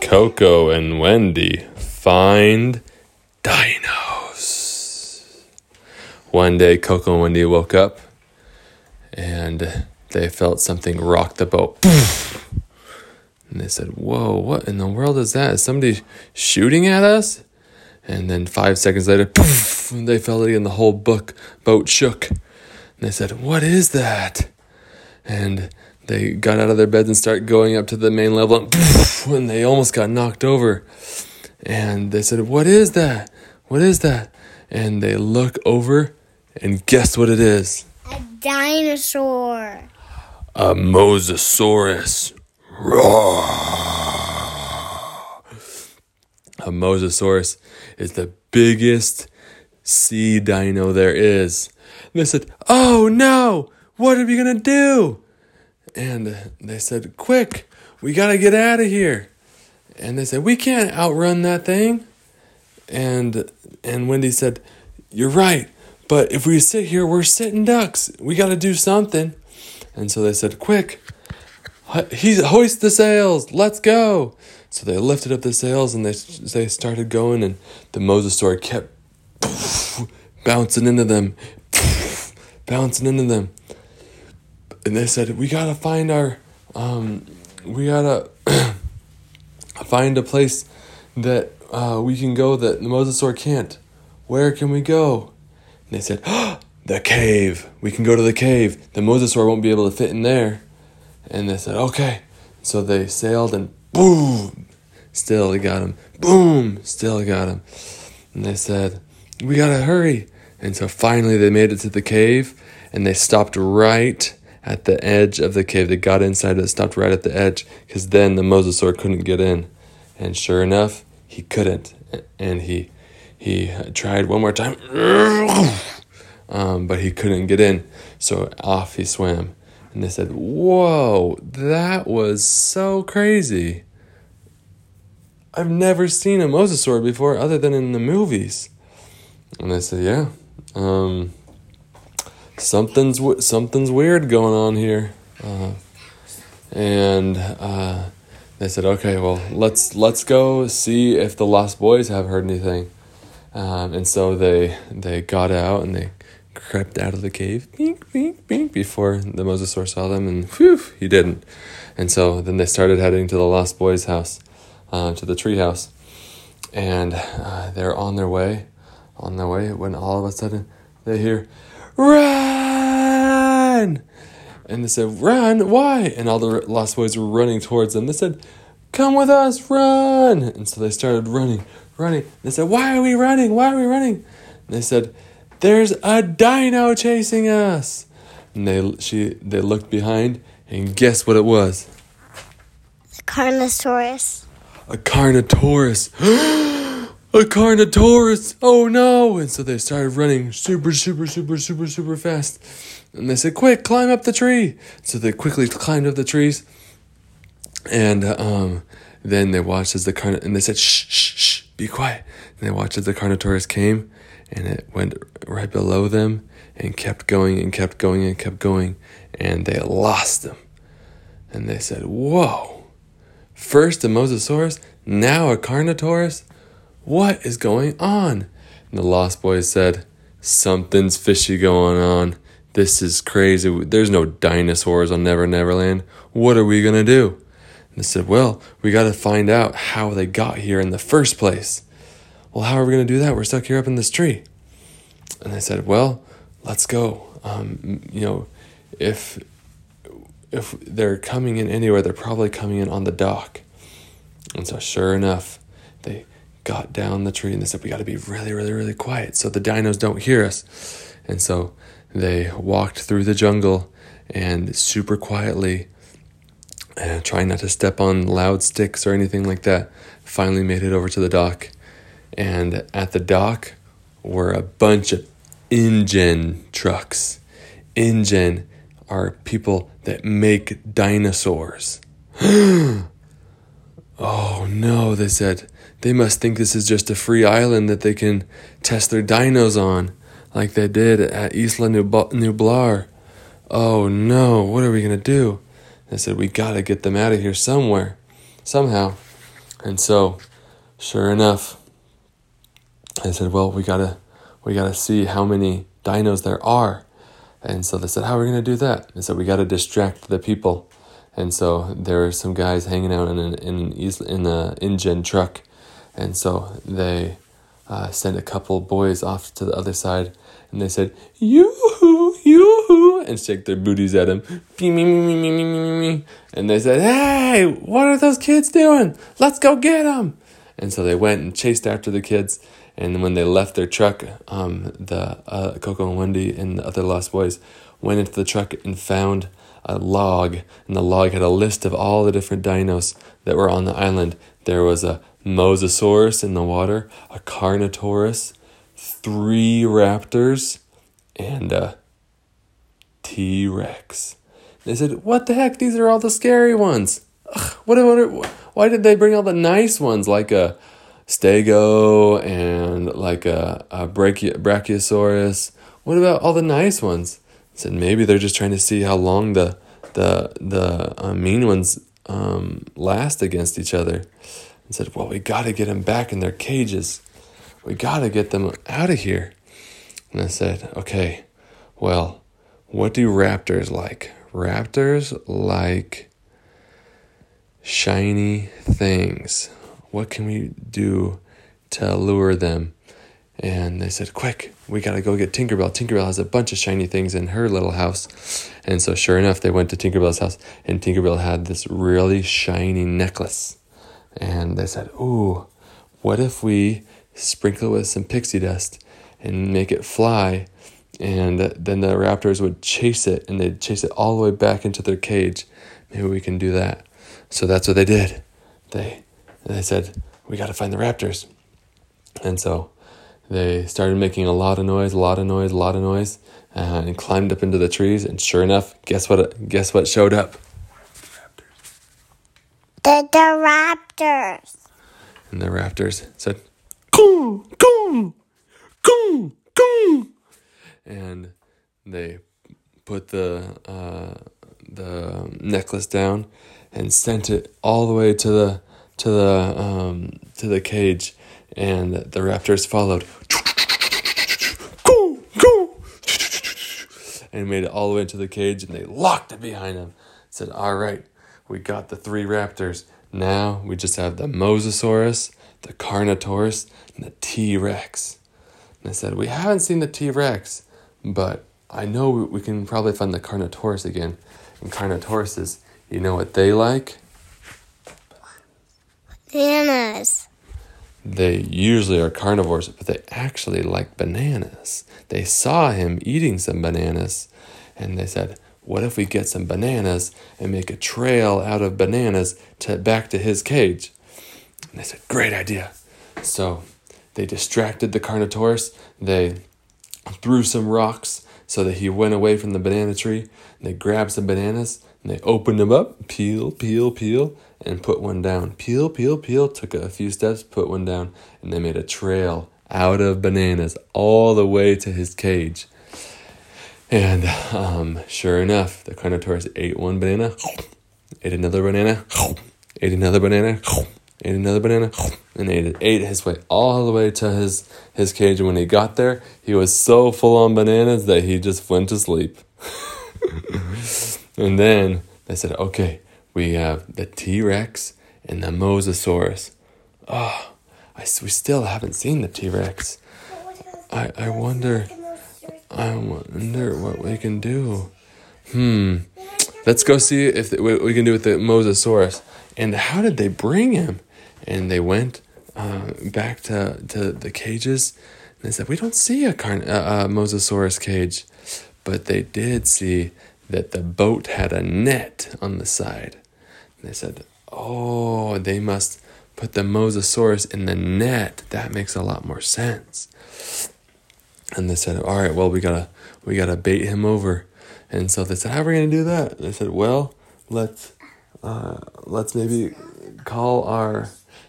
Coco and Wendy find dinos. One day, Coco and Wendy woke up and they felt something rock the boat. And they said, Whoa, what in the world is that? Is somebody shooting at us? And then five seconds later, they felt it and the whole book boat shook. And they said, What is that? And they got out of their beds and started going up to the main level and, and they almost got knocked over. And they said, What is that? What is that? And they look over and guess what it is? A dinosaur. A Mosasaurus. Roar. A Mosasaurus is the biggest sea dino there is. And they said, Oh no, what are we gonna do? And they said, Quick, we gotta get out of here. And they said, We can't outrun that thing. And and Wendy said, You're right, but if we sit here, we're sitting ducks. We gotta do something. And so they said, Quick, he's hoist the sails, let's go. So they lifted up the sails and they they started going, and the mosasaur kept bouncing into them, bouncing into them. And they said, "We gotta find our, um, we gotta find a place that uh, we can go that the mosasaur can't. Where can we go?" And they said, oh, "The cave. We can go to the cave. The mosasaur won't be able to fit in there." And they said, "Okay." So they sailed and boom, Still, he got him. Boom! Still, he got him. And they said, We gotta hurry. And so finally, they made it to the cave and they stopped right at the edge of the cave. They got inside it, stopped right at the edge because then the mosasaur couldn't get in. And sure enough, he couldn't. And he he tried one more time, um, but he couldn't get in. So off he swam. And they said, Whoa, that was so crazy. I've never seen a mosasaur before other than in the movies. And I said, yeah, um, something's something's weird going on here. Uh, and uh, they said, okay, well, let's let's go see if the Lost Boys have heard anything. Um, and so they they got out and they crept out of the cave, bink, bink, bink, before the mosasaur saw them, and whew, he didn't. And so then they started heading to the Lost Boys' house uh, to the treehouse, and uh, they're on their way, on their way when all of a sudden they hear, "Run!" And they said, "Run! Why?" And all the lost boys were running towards them. They said, "Come with us! Run!" And so they started running, running. They said, "Why are we running? Why are we running?" And they said, "There's a dino chasing us." And they she they looked behind, and guess what it was? Carnosaurus. A Carnotaurus. a Carnotaurus. Oh no. And so they started running super, super, super, super, super fast. And they said, quick, climb up the tree. So they quickly climbed up the trees. And um, then they watched as the Carn and they said, shh, shh, shh, be quiet. And they watched as the Carnotaurus came and it went right below them and kept going and kept going and kept going. And they lost them. And they said, whoa. First a Mosasaurus, now a Carnotaurus? What is going on? And the Lost Boys said, Something's fishy going on. This is crazy. There's no dinosaurs on Never Never Land. What are we going to do? And they said, Well, we got to find out how they got here in the first place. Well, how are we going to do that? We're stuck here up in this tree. And they said, Well, let's go. Um, you know, if if they're coming in anywhere, they're probably coming in on the dock. And so, sure enough, they got down the tree and they said, We got to be really, really, really quiet so the dinos don't hear us. And so they walked through the jungle and super quietly, and trying not to step on loud sticks or anything like that, finally made it over to the dock. And at the dock were a bunch of InGen trucks. InGen are people that make dinosaurs. oh no, they said. They must think this is just a free island that they can test their dinos on, like they did at Isla Nublar. Oh no, what are we gonna do? I said, We gotta get them out of here somewhere, somehow. And so, sure enough, I said, "Well, we gotta, we gotta see how many dinos there are." And so they said, "How are we gonna do that?" I said, "We gotta distract the people." And so there were some guys hanging out in an in an in a truck, and so they uh, sent a couple boys off to the other side, and they said, "Yoo-hoo, yoo-hoo," and shake their booties at him. And they said, "Hey, what are those kids doing? Let's go get them!" And so they went and chased after the kids. And when they left their truck, um, the uh, Coco and Wendy and the other Lost Boys went into the truck and found a log, and the log had a list of all the different dinos that were on the island. There was a Mosasaurus in the water, a Carnotaurus, three raptors, and a T Rex. They said, "What the heck? These are all the scary ones. Ugh, what, what? Why did they bring all the nice ones like a Stego and like a, a Brachio- Brachiosaurus? What about all the nice ones?" I said, "Maybe they're just trying to see how long the the the uh, mean ones um, last against each other." And said, "Well, we got to get them back in their cages. We got to get them out of here." And I said, "Okay, well." What do raptors like? Raptors like shiny things. What can we do to lure them? And they said, Quick, we got to go get Tinkerbell. Tinkerbell has a bunch of shiny things in her little house. And so, sure enough, they went to Tinkerbell's house, and Tinkerbell had this really shiny necklace. And they said, Ooh, what if we sprinkle it with some pixie dust and make it fly? and then the raptors would chase it and they'd chase it all the way back into their cage. Maybe we can do that. So that's what they did. They they said we got to find the raptors. And so they started making a lot of noise a lot of noise a lot of noise uh, and climbed up into the trees. And sure enough guess what guess what showed up The, the raptors. and the raptors said Coon, coon, coon, coon. and they put the uh, the necklace down and sent it all the way to the to the um, to the cage, and the raptors followed. Coo, coo. And made it all the way to the cage, and they locked it behind them. Said, "All right, we got the three raptors. Now we just have the Mosasaurus, the Carnotaurus, and the T Rex." And I said, "We haven't seen the T Rex." But I know we can probably find the Carnotaurus again. And Carnotauruses, you know what they like? Bananas. They usually are carnivores, but they actually like bananas. They saw him eating some bananas and they said, What if we get some bananas and make a trail out of bananas to back to his cage? And they said, Great idea. So they distracted the Carnotaurus. They threw some rocks so that he went away from the banana tree. They grabbed some bananas and they opened them up, peel, peel, peel, and put one down. Peel, peel, peel, took a few steps, put one down, and they made a trail out of bananas all the way to his cage. And um, sure enough, the Carnotaurus ate one banana, ate another banana, ate another banana, ate another banana, and ate, ate his way all the way to his, his cage. And when he got there, he was so full on bananas that he just went to sleep. and then they said, okay, we have the T Rex and the Mosasaurus. Oh, I, we still haven't seen the T Rex. I, I wonder. I wonder what we can do. Hmm. Let's go see if what we can do with the Mosasaurus. And how did they bring him? And they went uh, back to, to the cages. And they said, We don't see a, carn- a Mosasaurus cage. But they did see that the boat had a net on the side. And they said, Oh, they must put the Mosasaurus in the net. That makes a lot more sense. And they said, "All right, well, we gotta we gotta bait him over." And so they said, "How are we gonna do that?" And they said, "Well, let's uh, let's maybe call our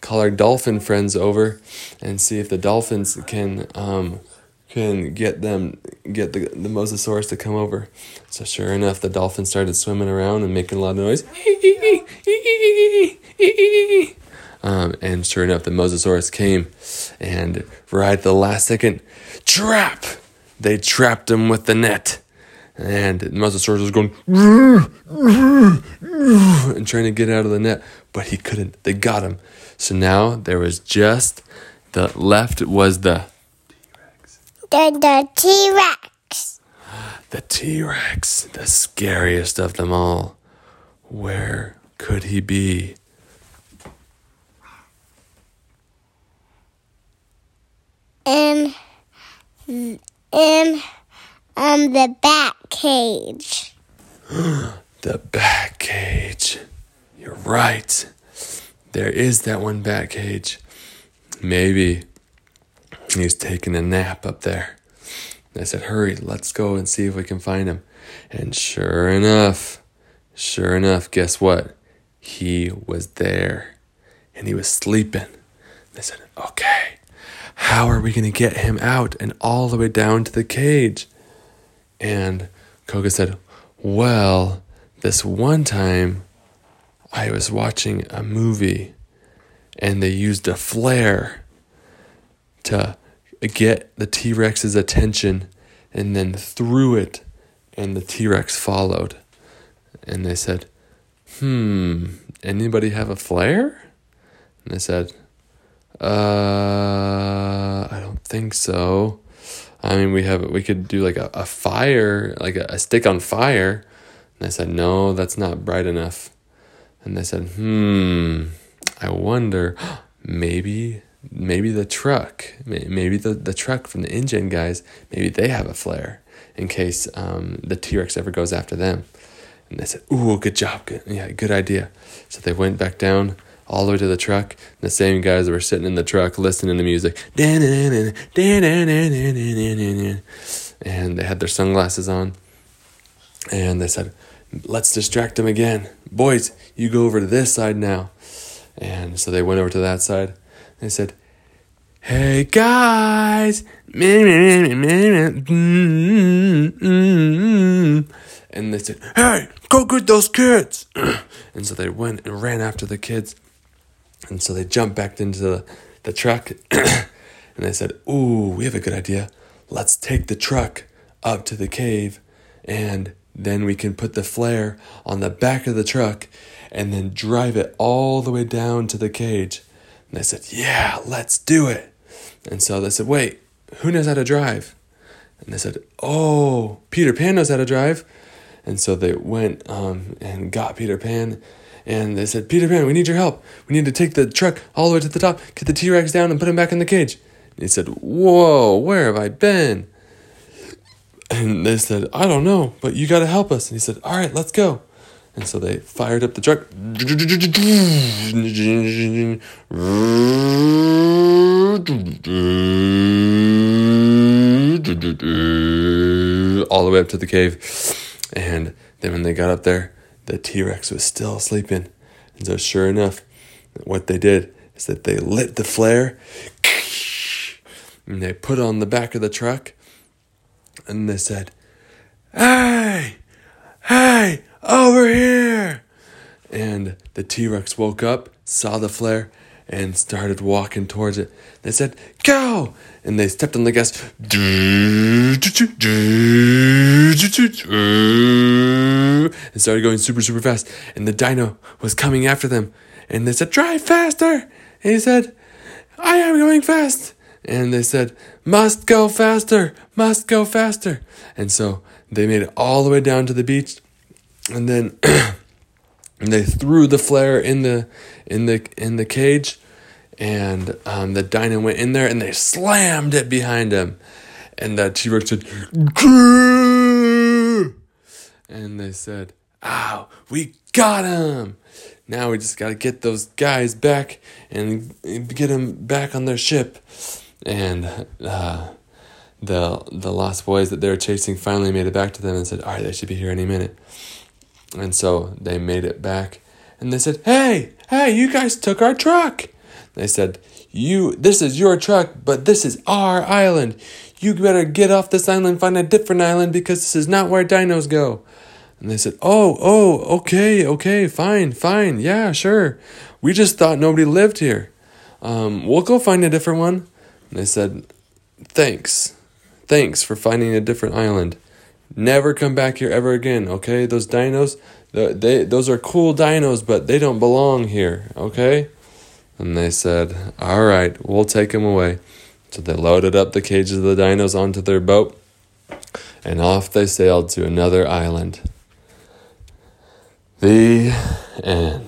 call our dolphin friends over and see if the dolphins can um, can get them get the the mosasaurus to come over." So sure enough, the dolphins started swimming around and making a lot of noise. Um, and sure enough, the Mosasaurus came, and right at the last second, trap! They trapped him with the net. And the Mosasaurus was going and trying to get out of the net, but he couldn't. They got him. So now there was just the left was the T. The, the T Rex. the T Rex, the scariest of them all. Where could he be? In, in um, the bat cage. The bat cage. You're right. There is that one bat cage. Maybe he's taking a nap up there. I said, Hurry, let's go and see if we can find him. And sure enough, sure enough, guess what? He was there and he was sleeping. They said, Okay, how are we going to get him out and all the way down to the cage? And Koga said, Well, this one time I was watching a movie and they used a flare to get the T Rex's attention and then threw it, and the T Rex followed. And they said, Hmm, anybody have a flare? And I said, Uh, I don't think so. I mean, we have we could do like a, a fire, like a, a stick on fire. And I said, no, that's not bright enough. And they said, hmm, I wonder, maybe, maybe the truck, maybe the, the truck from the InGen guys, maybe they have a flare in case um, the T Rex ever goes after them. And they said, ooh, good job, good, yeah, good idea. So they went back down all the way to the truck. And the same guys that were sitting in the truck listening to music, and they had their sunglasses on. And they said, let's distract them again. Boys, you go over to this side now. And so they went over to that side. They said, Hey guys. And they said, Hey, go get those kids. and so they went and ran after the kids. And so they jumped back into the, the truck. and they said, Ooh, we have a good idea. Let's take the truck up to the cave and then we can put the flare on the back of the truck and then drive it all the way down to the cage. And they said, Yeah, let's do it. And so they said, Wait, who knows how to drive? And they said, Oh, Peter Pan knows how to drive. And so they went um, and got Peter Pan. And they said, Peter Pan, we need your help. We need to take the truck all the way to the top, get the T Rex down, and put him back in the cage. And he said, Whoa, where have I been? And they said, I don't know, but you got to help us. And he said, All right, let's go. And so they fired up the truck. All the way up to the cave. And then when they got up there, the T Rex was still sleeping. And so, sure enough, what they did is that they lit the flare and they put on the back of the truck and they said, Hey, hey, over here. And the T Rex woke up, saw the flare, and started walking towards it. They said, Go! And they stepped on the gas and started going super, super fast. And the dino was coming after them. And they said, Drive faster! And he said, I am going fast. And they said, Must go faster, must go faster. And so they made it all the way down to the beach. And then and they threw the flare in the in the in the cage. And um, the dino went in there and they slammed it behind him. And the T Rex said, "Grrr!" and they said, Ow, we got him. Now we just got to get those guys back and get them back on their ship. And uh, the the lost boys that they were chasing finally made it back to them and said, All right, they should be here any minute. And so they made it back. And they said, Hey, hey, you guys took our truck. They said, You this is your truck, but this is our island. You better get off this island and find a different island because this is not where dinos go. And they said, Oh, oh, okay, okay, fine, fine, yeah, sure. We just thought nobody lived here. Um, we'll go find a different one. And they said, Thanks. Thanks for finding a different island. Never come back here ever again, okay? Those dinos, they, those are cool dinos, but they don't belong here, okay? And they said, All right, we'll take them away. So they loaded up the cages of the dinos onto their boat, and off they sailed to another island. The end.